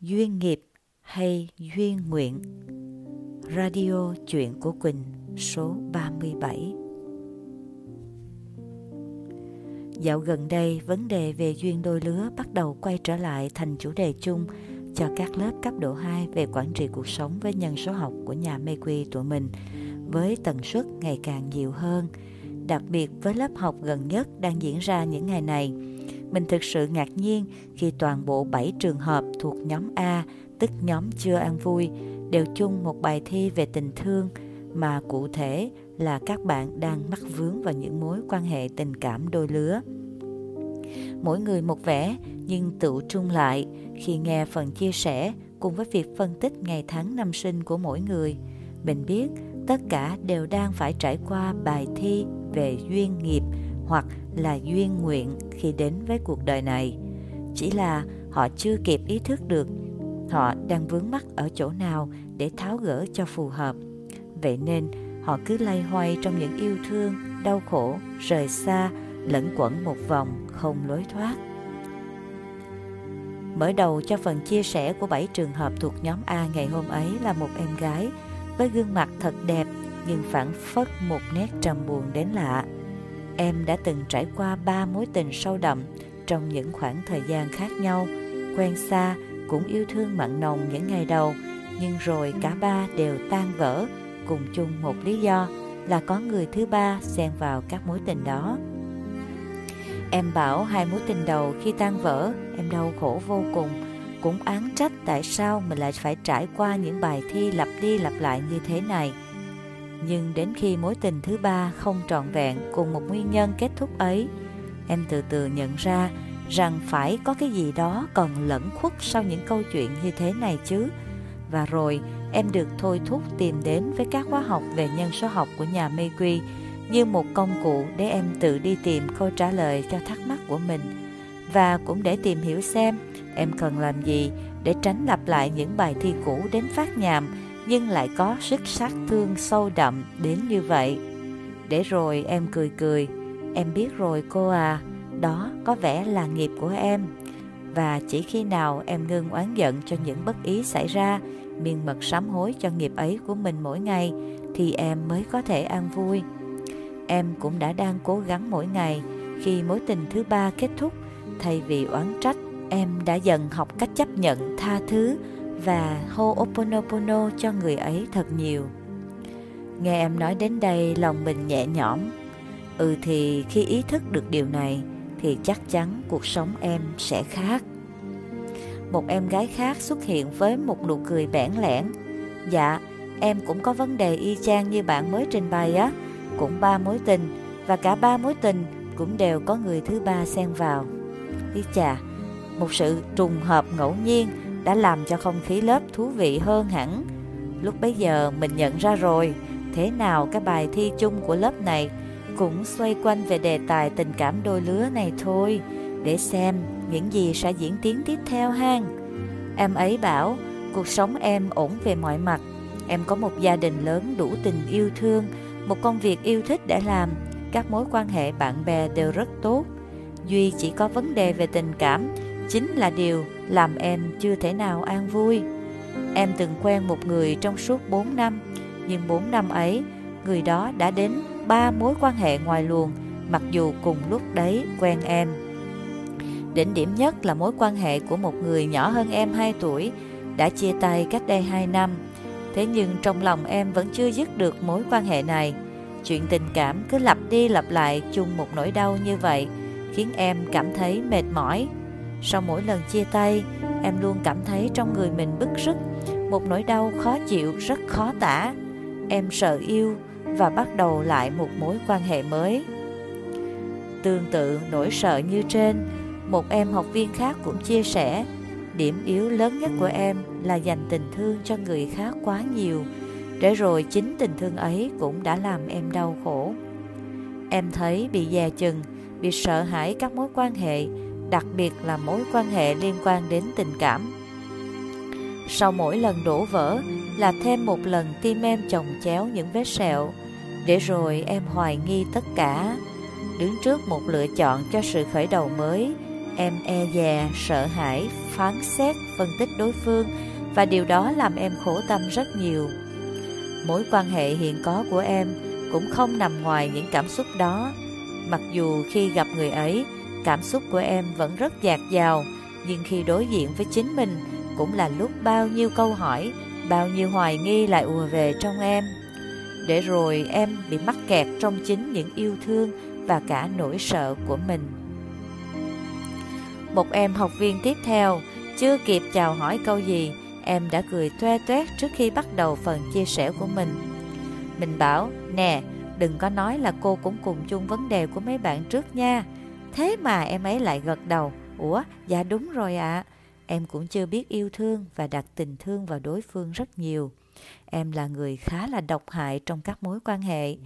duyên nghiệp hay duyên nguyện. Radio Chuyện của Quỳnh số 37 Dạo gần đây, vấn đề về duyên đôi lứa bắt đầu quay trở lại thành chủ đề chung cho các lớp cấp độ 2 về quản trị cuộc sống với nhân số học của nhà mê quy tụi mình với tần suất ngày càng nhiều hơn. Đặc biệt với lớp học gần nhất đang diễn ra những ngày này, mình thực sự ngạc nhiên khi toàn bộ 7 trường hợp thuộc nhóm A, tức nhóm chưa ăn vui, đều chung một bài thi về tình thương mà cụ thể là các bạn đang mắc vướng vào những mối quan hệ tình cảm đôi lứa. Mỗi người một vẻ nhưng tự trung lại khi nghe phần chia sẻ cùng với việc phân tích ngày tháng năm sinh của mỗi người. Mình biết tất cả đều đang phải trải qua bài thi về duyên nghiệp hoặc là duyên nguyện khi đến với cuộc đời này. Chỉ là họ chưa kịp ý thức được họ đang vướng mắc ở chỗ nào để tháo gỡ cho phù hợp. Vậy nên họ cứ lay hoay trong những yêu thương, đau khổ, rời xa, lẫn quẩn một vòng không lối thoát. Mở đầu cho phần chia sẻ của bảy trường hợp thuộc nhóm A ngày hôm ấy là một em gái với gương mặt thật đẹp nhưng phản phất một nét trầm buồn đến lạ. Em đã từng trải qua ba mối tình sâu đậm trong những khoảng thời gian khác nhau, quen xa, cũng yêu thương mặn nồng những ngày đầu, nhưng rồi cả ba đều tan vỡ cùng chung một lý do là có người thứ ba xen vào các mối tình đó. Em bảo hai mối tình đầu khi tan vỡ, em đau khổ vô cùng, cũng án trách tại sao mình lại phải trải qua những bài thi lặp đi lặp lại như thế này. Nhưng đến khi mối tình thứ ba không trọn vẹn cùng một nguyên nhân kết thúc ấy, em từ từ nhận ra rằng phải có cái gì đó còn lẫn khuất sau những câu chuyện như thế này chứ. Và rồi em được thôi thúc tìm đến với các khóa học về nhân số học của nhà mê quy như một công cụ để em tự đi tìm câu trả lời cho thắc mắc của mình và cũng để tìm hiểu xem em cần làm gì để tránh lặp lại những bài thi cũ đến phát nhàm nhưng lại có sức sát thương sâu đậm đến như vậy. Để rồi em cười cười, em biết rồi cô à, đó có vẻ là nghiệp của em. Và chỉ khi nào em ngưng oán giận cho những bất ý xảy ra, miên mật sám hối cho nghiệp ấy của mình mỗi ngày, thì em mới có thể an vui. Em cũng đã đang cố gắng mỗi ngày khi mối tình thứ ba kết thúc, thay vì oán trách, em đã dần học cách chấp nhận tha thứ và Ho'oponopono cho người ấy thật nhiều. Nghe em nói đến đây lòng mình nhẹ nhõm. Ừ thì khi ý thức được điều này thì chắc chắn cuộc sống em sẽ khác. Một em gái khác xuất hiện với một nụ cười bẽn lẽn. Dạ, em cũng có vấn đề y chang như bạn mới trình bày á, cũng ba mối tình và cả ba mối tình cũng đều có người thứ ba xen vào. Ý chà, một sự trùng hợp ngẫu nhiên đã làm cho không khí lớp thú vị hơn hẳn. Lúc bấy giờ mình nhận ra rồi, thế nào cái bài thi chung của lớp này cũng xoay quanh về đề tài tình cảm đôi lứa này thôi, để xem những gì sẽ diễn tiến tiếp theo hang. Em ấy bảo, cuộc sống em ổn về mọi mặt, em có một gia đình lớn đủ tình yêu thương, một công việc yêu thích để làm, các mối quan hệ bạn bè đều rất tốt. Duy chỉ có vấn đề về tình cảm, chính là điều làm em chưa thể nào an vui. Em từng quen một người trong suốt 4 năm, nhưng 4 năm ấy, người đó đã đến ba mối quan hệ ngoài luồng, mặc dù cùng lúc đấy quen em. Đỉnh điểm nhất là mối quan hệ của một người nhỏ hơn em 2 tuổi, đã chia tay cách đây 2 năm. Thế nhưng trong lòng em vẫn chưa dứt được mối quan hệ này. Chuyện tình cảm cứ lặp đi lặp lại chung một nỗi đau như vậy, khiến em cảm thấy mệt mỏi, sau mỗi lần chia tay, em luôn cảm thấy trong người mình bức rứt, một nỗi đau khó chịu rất khó tả. Em sợ yêu và bắt đầu lại một mối quan hệ mới. Tương tự nỗi sợ như trên, một em học viên khác cũng chia sẻ, điểm yếu lớn nhất của em là dành tình thương cho người khác quá nhiều, để rồi chính tình thương ấy cũng đã làm em đau khổ. Em thấy bị dè chừng, bị sợ hãi các mối quan hệ, đặc biệt là mối quan hệ liên quan đến tình cảm. Sau mỗi lần đổ vỡ là thêm một lần tim em chồng chéo những vết sẹo, để rồi em hoài nghi tất cả. Đứng trước một lựa chọn cho sự khởi đầu mới, Em e dè, sợ hãi, phán xét, phân tích đối phương và điều đó làm em khổ tâm rất nhiều. Mối quan hệ hiện có của em cũng không nằm ngoài những cảm xúc đó. Mặc dù khi gặp người ấy, cảm xúc của em vẫn rất dạt dào, nhưng khi đối diện với chính mình cũng là lúc bao nhiêu câu hỏi, bao nhiêu hoài nghi lại ùa về trong em. Để rồi em bị mắc kẹt trong chính những yêu thương và cả nỗi sợ của mình. Một em học viên tiếp theo, chưa kịp chào hỏi câu gì, em đã cười toe toét trước khi bắt đầu phần chia sẻ của mình. Mình bảo, nè, đừng có nói là cô cũng cùng chung vấn đề của mấy bạn trước nha. Thế mà em ấy lại gật đầu, ủa, dạ đúng rồi ạ. À. Em cũng chưa biết yêu thương và đặt tình thương vào đối phương rất nhiều. Em là người khá là độc hại trong các mối quan hệ.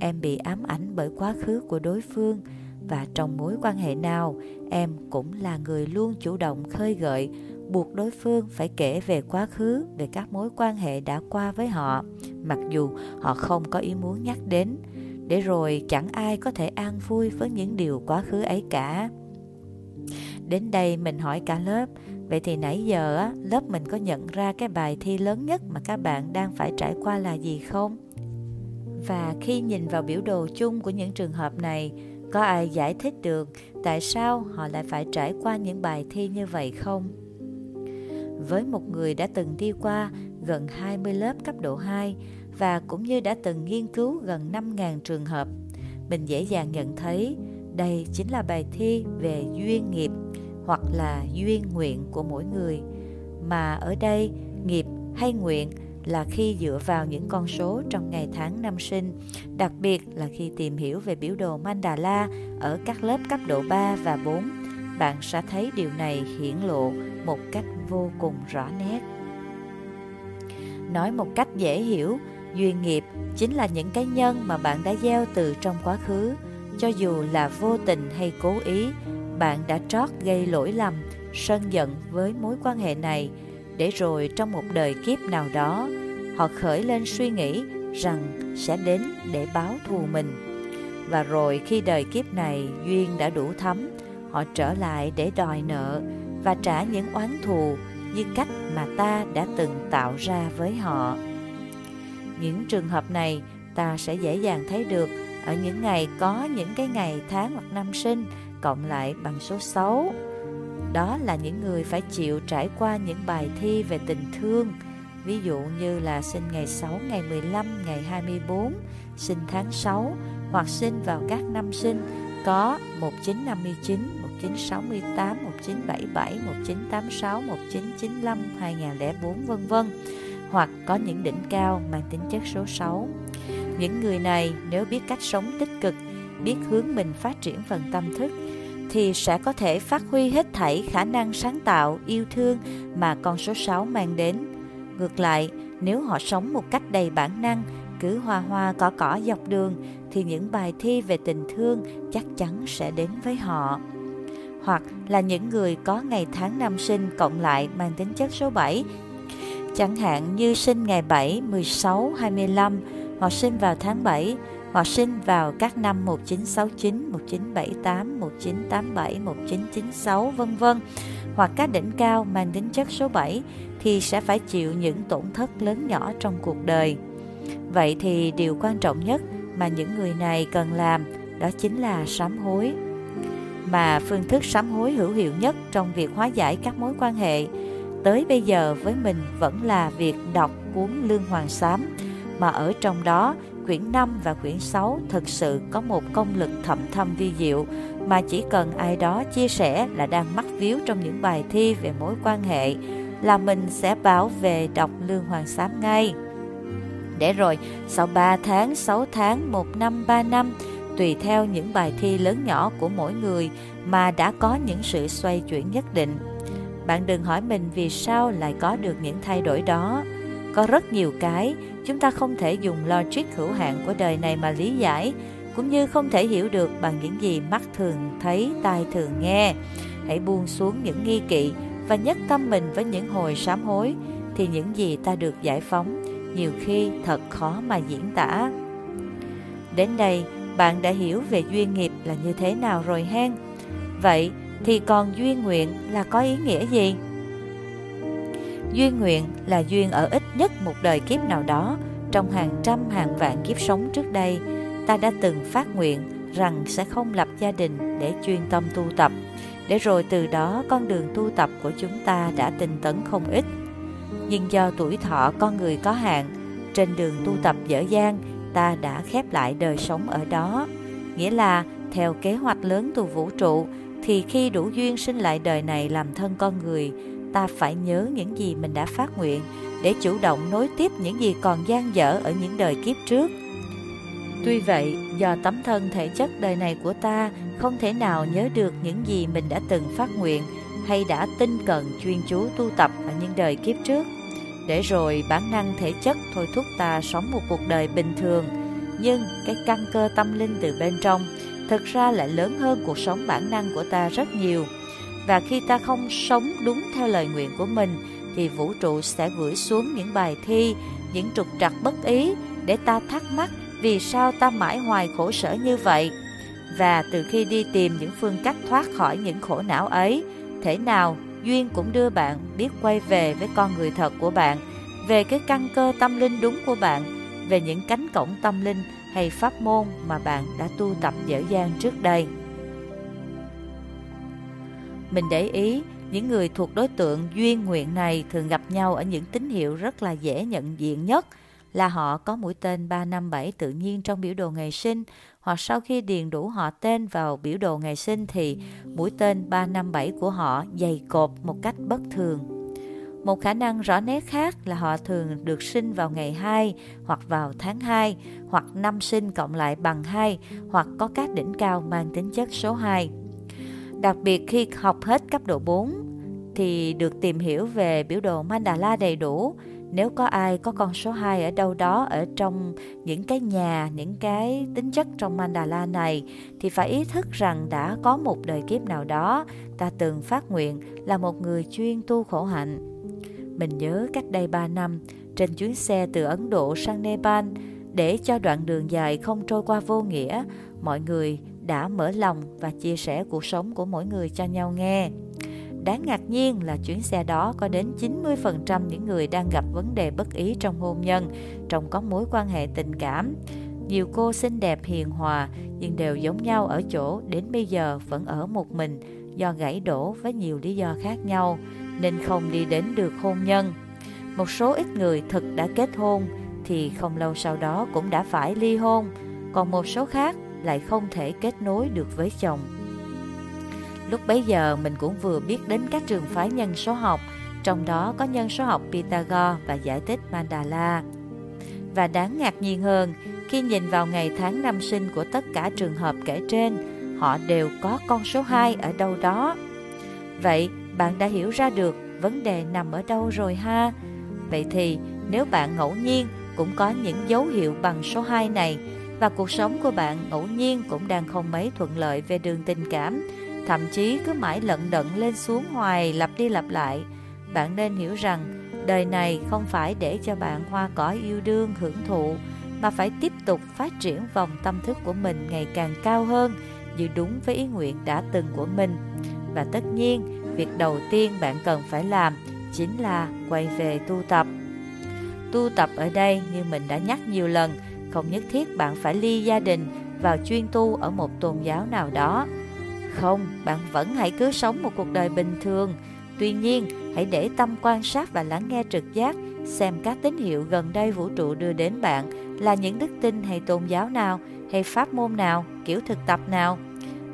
Em bị ám ảnh bởi quá khứ của đối phương và trong mối quan hệ nào, em cũng là người luôn chủ động khơi gợi, buộc đối phương phải kể về quá khứ, về các mối quan hệ đã qua với họ, mặc dù họ không có ý muốn nhắc đến, để rồi chẳng ai có thể an vui với những điều quá khứ ấy cả. Đến đây mình hỏi cả lớp, vậy thì nãy giờ á, lớp mình có nhận ra cái bài thi lớn nhất mà các bạn đang phải trải qua là gì không? Và khi nhìn vào biểu đồ chung của những trường hợp này, có ai giải thích được tại sao họ lại phải trải qua những bài thi như vậy không? Với một người đã từng đi qua gần 20 lớp cấp độ 2 và cũng như đã từng nghiên cứu gần 5.000 trường hợp, mình dễ dàng nhận thấy đây chính là bài thi về duyên nghiệp hoặc là duyên nguyện của mỗi người. Mà ở đây, nghiệp hay nguyện là khi dựa vào những con số trong ngày tháng năm sinh, đặc biệt là khi tìm hiểu về biểu đồ Mandala ở các lớp cấp độ 3 và 4, bạn sẽ thấy điều này hiển lộ một cách vô cùng rõ nét. Nói một cách dễ hiểu, duyên nghiệp chính là những cái nhân mà bạn đã gieo từ trong quá khứ, cho dù là vô tình hay cố ý, bạn đã trót gây lỗi lầm, sân giận với mối quan hệ này. Để rồi trong một đời kiếp nào đó họ khởi lên suy nghĩ rằng sẽ đến để báo thù mình. Và rồi khi đời kiếp này duyên đã đủ thấm họ trở lại để đòi nợ và trả những oán thù như cách mà ta đã từng tạo ra với họ những trường hợp này ta sẽ dễ dàng thấy được ở những ngày có những cái ngày tháng hoặc năm sinh cộng lại bằng số 6 đó là những người phải chịu trải qua những bài thi về tình thương ví dụ như là sinh ngày 6, ngày 15, ngày 24, sinh tháng 6 hoặc sinh vào các năm sinh có 1959, 1968, 1977, 1986, 1995, 2004 vân vân hoặc có những đỉnh cao mang tính chất số 6. Những người này nếu biết cách sống tích cực, biết hướng mình phát triển phần tâm thức thì sẽ có thể phát huy hết thảy khả năng sáng tạo, yêu thương mà con số 6 mang đến. Ngược lại, nếu họ sống một cách đầy bản năng, cứ hoa hoa cỏ cỏ dọc đường, thì những bài thi về tình thương chắc chắn sẽ đến với họ. Hoặc là những người có ngày tháng năm sinh cộng lại mang tính chất số 7, chẳng hạn như sinh ngày 7, 16, 25, hoặc sinh vào tháng 7, hoặc sinh vào các năm 1969, 1978, 1987, 1996 vân vân hoặc các đỉnh cao mang tính chất số 7 thì sẽ phải chịu những tổn thất lớn nhỏ trong cuộc đời. Vậy thì điều quan trọng nhất mà những người này cần làm đó chính là sám hối. Mà phương thức sám hối hữu hiệu nhất trong việc hóa giải các mối quan hệ tới bây giờ với mình vẫn là việc đọc cuốn Lương Hoàng Sám mà ở trong đó quyển 5 và quyển 6 thực sự có một công lực thậm thâm vi diệu mà chỉ cần ai đó chia sẻ là đang mắc víu trong những bài thi về mối quan hệ là mình sẽ bảo về đọc Lương Hoàng Sám ngay. Để rồi sau 3 tháng, 6 tháng, 1 năm, 3 năm tùy theo những bài thi lớn nhỏ của mỗi người mà đã có những sự xoay chuyển nhất định. Bạn đừng hỏi mình vì sao lại có được những thay đổi đó. Có rất nhiều cái chúng ta không thể dùng logic hữu hạn của đời này mà lý giải, cũng như không thể hiểu được bằng những gì mắt thường thấy, tai thường nghe. Hãy buông xuống những nghi kỵ và nhất tâm mình với những hồi sám hối, thì những gì ta được giải phóng nhiều khi thật khó mà diễn tả. Đến đây, bạn đã hiểu về duyên nghiệp là như thế nào rồi hen? Vậy, thì còn duyên nguyện là có ý nghĩa gì? Duyên nguyện là duyên ở ít nhất một đời kiếp nào đó, trong hàng trăm hàng vạn kiếp sống trước đây, ta đã từng phát nguyện rằng sẽ không lập gia đình để chuyên tâm tu tập. Để rồi từ đó, con đường tu tập của chúng ta đã tinh tấn không ít. Nhưng do tuổi thọ con người có hạn, trên đường tu tập dở dang, ta đã khép lại đời sống ở đó. Nghĩa là, theo kế hoạch lớn từ vũ trụ thì khi đủ duyên sinh lại đời này làm thân con người ta phải nhớ những gì mình đã phát nguyện để chủ động nối tiếp những gì còn gian dở ở những đời kiếp trước. Tuy vậy, do tấm thân thể chất đời này của ta không thể nào nhớ được những gì mình đã từng phát nguyện hay đã tinh cần chuyên chú tu tập ở những đời kiếp trước, để rồi bản năng thể chất thôi thúc ta sống một cuộc đời bình thường, nhưng cái căn cơ tâm linh từ bên trong thực ra lại lớn hơn cuộc sống bản năng của ta rất nhiều. Và khi ta không sống đúng theo lời nguyện của mình, thì vũ trụ sẽ gửi xuống những bài thi, những trục trặc bất ý để ta thắc mắc vì sao ta mãi hoài khổ sở như vậy. Và từ khi đi tìm những phương cách thoát khỏi những khổ não ấy, thể nào duyên cũng đưa bạn biết quay về với con người thật của bạn, về cái căn cơ tâm linh đúng của bạn, về những cánh cổng tâm linh hay pháp môn mà bạn đã tu tập dở dang trước đây. Mình để ý, những người thuộc đối tượng duyên nguyện này thường gặp nhau ở những tín hiệu rất là dễ nhận diện nhất, là họ có mũi tên 357 tự nhiên trong biểu đồ ngày sinh, hoặc sau khi điền đủ họ tên vào biểu đồ ngày sinh thì mũi tên 357 của họ dày cộp một cách bất thường. Một khả năng rõ nét khác là họ thường được sinh vào ngày 2 hoặc vào tháng 2 hoặc năm sinh cộng lại bằng 2 hoặc có các đỉnh cao mang tính chất số 2. Đặc biệt khi học hết cấp độ 4 thì được tìm hiểu về biểu đồ Mandala đầy đủ. Nếu có ai có con số 2 ở đâu đó ở trong những cái nhà, những cái tính chất trong Mandala này thì phải ý thức rằng đã có một đời kiếp nào đó ta từng phát nguyện là một người chuyên tu khổ hạnh. Mình nhớ cách đây 3 năm, trên chuyến xe từ Ấn Độ sang Nepal, để cho đoạn đường dài không trôi qua vô nghĩa, mọi người đã mở lòng và chia sẻ cuộc sống của mỗi người cho nhau nghe. Đáng ngạc nhiên là chuyến xe đó có đến 90% những người đang gặp vấn đề bất ý trong hôn nhân, trong có mối quan hệ tình cảm. Nhiều cô xinh đẹp hiền hòa nhưng đều giống nhau ở chỗ đến bây giờ vẫn ở một mình do gãy đổ với nhiều lý do khác nhau nên không đi đến được hôn nhân. Một số ít người thực đã kết hôn thì không lâu sau đó cũng đã phải ly hôn, còn một số khác lại không thể kết nối được với chồng. Lúc bấy giờ mình cũng vừa biết đến các trường phái nhân số học, trong đó có nhân số học Pythagore và giải tích Mandala. Và đáng ngạc nhiên hơn, khi nhìn vào ngày tháng năm sinh của tất cả trường hợp kể trên, họ đều có con số 2 ở đâu đó. Vậy bạn đã hiểu ra được vấn đề nằm ở đâu rồi ha? Vậy thì nếu bạn ngẫu nhiên cũng có những dấu hiệu bằng số 2 này và cuộc sống của bạn ngẫu nhiên cũng đang không mấy thuận lợi về đường tình cảm, thậm chí cứ mãi lận đận lên xuống hoài lặp đi lặp lại. Bạn nên hiểu rằng đời này không phải để cho bạn hoa cỏ yêu đương hưởng thụ, mà phải tiếp tục phát triển vòng tâm thức của mình ngày càng cao hơn, như đúng với ý nguyện đã từng của mình. Và tất nhiên, việc đầu tiên bạn cần phải làm chính là quay về tu tập. Tu tập ở đây như mình đã nhắc nhiều lần, không nhất thiết bạn phải ly gia đình vào chuyên tu ở một tôn giáo nào đó. Không, bạn vẫn hãy cứ sống một cuộc đời bình thường. Tuy nhiên, hãy để tâm quan sát và lắng nghe trực giác, xem các tín hiệu gần đây vũ trụ đưa đến bạn là những đức tin hay tôn giáo nào, hay pháp môn nào, kiểu thực tập nào.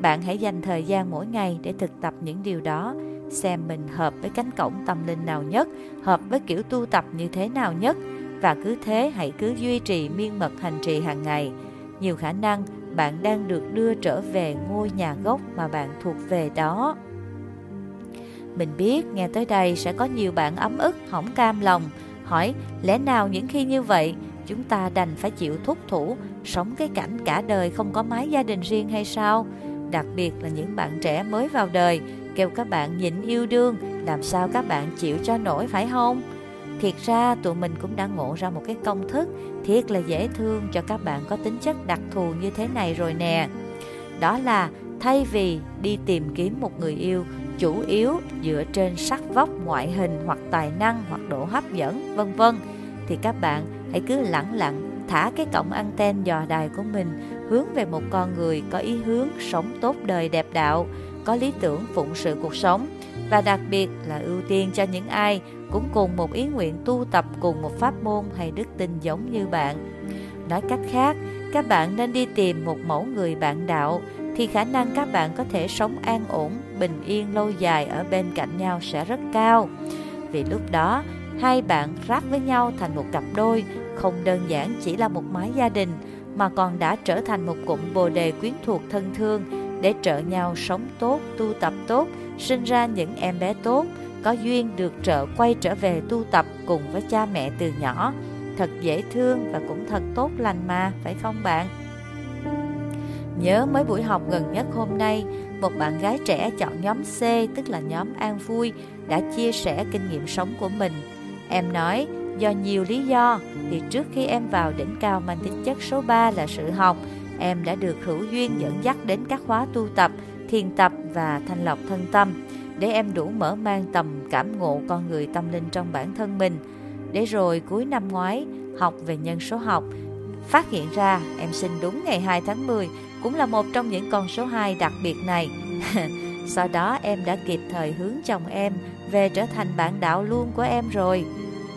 Bạn hãy dành thời gian mỗi ngày để thực tập những điều đó, xem mình hợp với cánh cổng tâm linh nào nhất, hợp với kiểu tu tập như thế nào nhất, và cứ thế hãy cứ duy trì miên mật hành trì hàng ngày. Nhiều khả năng bạn đang được đưa trở về ngôi nhà gốc mà bạn thuộc về đó. Mình biết nghe tới đây sẽ có nhiều bạn ấm ức, hỏng cam lòng, hỏi lẽ nào những khi như vậy chúng ta đành phải chịu thúc thủ, sống cái cảnh cả đời không có mái gia đình riêng hay sao? Đặc biệt là những bạn trẻ mới vào đời, kêu các bạn nhịn yêu đương, làm sao các bạn chịu cho nổi phải không? Thiệt ra tụi mình cũng đã ngộ ra một cái công thức thiệt là dễ thương cho các bạn có tính chất đặc thù như thế này rồi nè. Đó là thay vì đi tìm kiếm một người yêu chủ yếu dựa trên sắc vóc, ngoại hình hoặc tài năng hoặc độ hấp dẫn, vân vân thì các bạn hãy cứ lẳng lặng thả cái cổng anten dò đài của mình hướng về một con người có ý hướng sống tốt đời đẹp đạo, có lý tưởng phụng sự cuộc sống và đặc biệt là ưu tiên cho những ai cũng cùng một ý nguyện tu tập cùng một pháp môn hay đức tin giống như bạn. Nói cách khác, các bạn nên đi tìm một mẫu người bạn đạo thì khả năng các bạn có thể sống an ổn, bình yên lâu dài ở bên cạnh nhau sẽ rất cao. Vì lúc đó, hai bạn ráp với nhau thành một cặp đôi, không đơn giản chỉ là một mái gia đình, mà còn đã trở thành một cụm bồ đề quyến thuộc thân thương để trợ nhau sống tốt, tu tập tốt, sinh ra những em bé tốt, có duyên được trợ quay trở về tu tập cùng với cha mẹ từ nhỏ. Thật dễ thương và cũng thật tốt lành mà, phải không bạn? Nhớ mới buổi học gần nhất hôm nay, một bạn gái trẻ chọn nhóm C, tức là nhóm An Vui, đã chia sẻ kinh nghiệm sống của mình. Em nói, do nhiều lý do, thì trước khi em vào đỉnh cao mang tính chất số 3 là sự học, em đã được hữu duyên dẫn dắt đến các khóa tu tập, thiền tập và thanh lọc thân tâm, để em đủ mở mang tầm cảm ngộ con người tâm linh trong bản thân mình. Để rồi cuối năm ngoái, học về nhân số học, phát hiện ra em sinh đúng ngày 2 tháng 10 cũng là một trong những con số 2 đặc biệt này. Sau đó em đã kịp thời hướng chồng em về trở thành bạn đạo luôn của em rồi.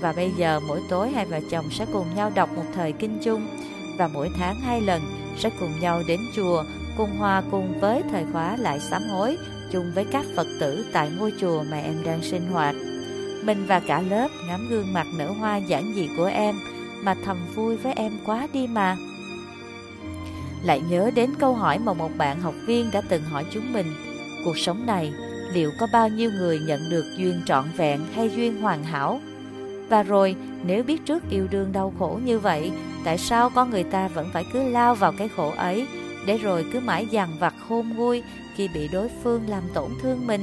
Và bây giờ mỗi tối hai vợ chồng sẽ cùng nhau đọc một thời kinh chung và mỗi tháng hai lần sẽ cùng nhau đến chùa cùng hòa cùng với thời khóa lại sám hối chung với các Phật tử tại ngôi chùa mà em đang sinh hoạt. Mình và cả lớp ngắm gương mặt nở hoa giản dị của em mà thầm vui với em quá đi mà. Lại nhớ đến câu hỏi mà một bạn học viên đã từng hỏi chúng mình, cuộc sống này liệu có bao nhiêu người nhận được duyên trọn vẹn hay duyên hoàn hảo? Và rồi, nếu biết trước yêu đương đau khổ như vậy, tại sao con người ta vẫn phải cứ lao vào cái khổ ấy, để rồi cứ mãi dằn vặt hôn vui khi bị đối phương làm tổn thương mình?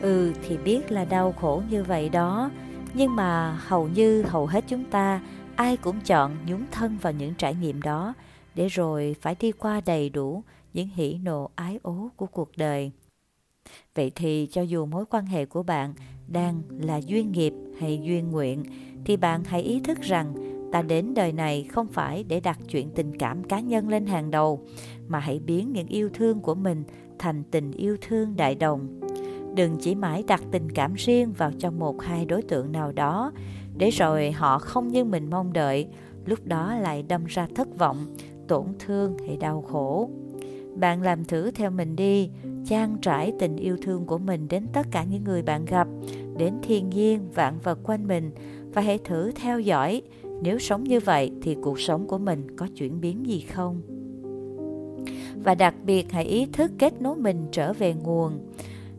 Ừ thì biết là đau khổ như vậy đó, nhưng mà hầu như hầu hết chúng ta ai cũng chọn nhúng thân vào những trải nghiệm đó để rồi phải đi qua đầy đủ những hỉ nộ ái ố của cuộc đời. Vậy thì cho dù mối quan hệ của bạn đang là duyên nghiệp hay duyên nguyện thì bạn hãy ý thức rằng ta đến đời này không phải để đặt chuyện tình cảm cá nhân lên hàng đầu mà hãy biến những yêu thương của mình thành tình yêu thương đại đồng. Đừng chỉ mãi đặt tình cảm riêng vào trong một hai đối tượng nào đó để rồi họ không như mình mong đợi, lúc đó lại đâm ra thất vọng, tổn thương hay đau khổ. Bạn làm thử theo mình đi, trang trải tình yêu thương của mình đến tất cả những người bạn gặp, đến thiên nhiên, vạn vật quanh mình và hãy thử theo dõi nếu sống như vậy thì cuộc sống của mình có chuyển biến gì không. Và đặc biệt hãy ý thức kết nối mình trở về nguồn.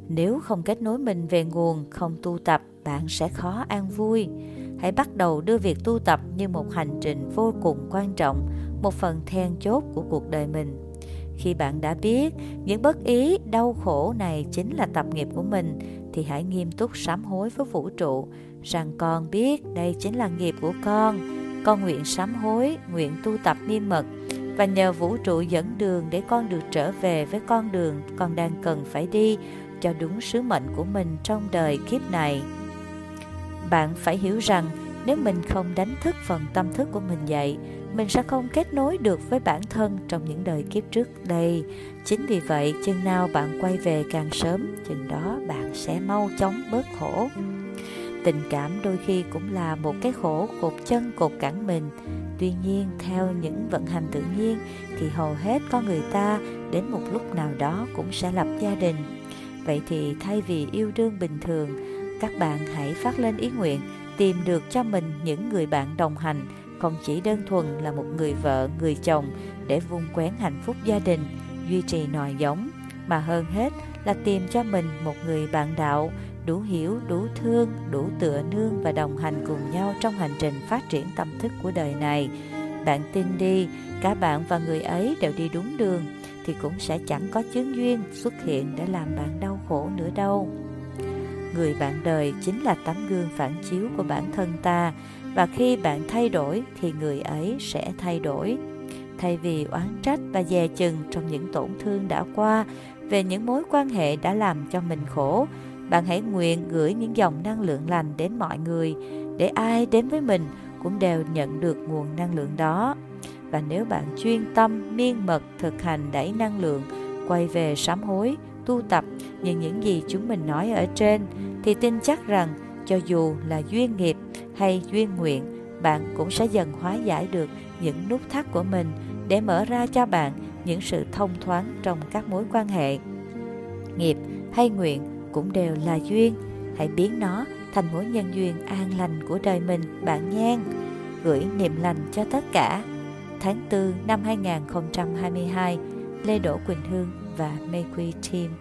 Nếu không kết nối mình về nguồn, không tu tập, bạn sẽ khó an vui. Hãy bắt đầu đưa việc tu tập như một hành trình vô cùng quan trọng, một phần then chốt của cuộc đời mình khi bạn đã biết những bất ý, đau khổ này chính là tập nghiệp của mình, thì hãy nghiêm túc sám hối với vũ trụ rằng con biết đây chính là nghiệp của con. Con nguyện sám hối, nguyện tu tập niêm mật và nhờ vũ trụ dẫn đường để con được trở về với con đường con đang cần phải đi cho đúng sứ mệnh của mình trong đời kiếp này. Bạn phải hiểu rằng nếu mình không đánh thức phần tâm thức của mình dậy mình sẽ không kết nối được với bản thân trong những đời kiếp trước đây. Chính vì vậy, chừng nào bạn quay về càng sớm, chừng đó bạn sẽ mau chóng bớt khổ. Tình cảm đôi khi cũng là một cái khổ cột chân cột cẳng mình. Tuy nhiên, theo những vận hành tự nhiên, thì hầu hết con người ta đến một lúc nào đó cũng sẽ lập gia đình. Vậy thì thay vì yêu đương bình thường, các bạn hãy phát lên ý nguyện tìm được cho mình những người bạn đồng hành không chỉ đơn thuần là một người vợ, người chồng để vun quén hạnh phúc gia đình, duy trì nòi giống, mà hơn hết là tìm cho mình một người bạn đạo đủ hiểu, đủ thương, đủ tựa nương và đồng hành cùng nhau trong hành trình phát triển tâm thức của đời này. Bạn tin đi, cả bạn và người ấy đều đi đúng đường thì cũng sẽ chẳng có chướng duyên xuất hiện để làm bạn đau khổ nữa đâu. Người bạn đời chính là tấm gương phản chiếu của bản thân ta. Và khi bạn thay đổi thì người ấy sẽ thay đổi. Thay vì oán trách và dè chừng trong những tổn thương đã qua về những mối quan hệ đã làm cho mình khổ, bạn hãy nguyện gửi những dòng năng lượng lành đến mọi người. Để ai đến với mình cũng đều nhận được nguồn năng lượng đó. Và nếu bạn chuyên tâm, miên mật thực hành đẩy năng lượng quay về sám hối tu tập như những gì chúng mình nói ở trên, thì tin chắc rằng cho dù là duyên nghiệp hay duyên nguyện, bạn cũng sẽ dần hóa giải được những nút thắt của mình để mở ra cho bạn những sự thông thoáng trong các mối quan hệ. Nghiệp hay nguyện cũng đều là duyên. Hãy biến nó thành mối nhân duyên an lành của đời mình, bạn nhan gửi niềm lành cho tất cả. Tháng 4 năm 2022 Lê Đỗ Quỳnh Hương và Mayquy Team.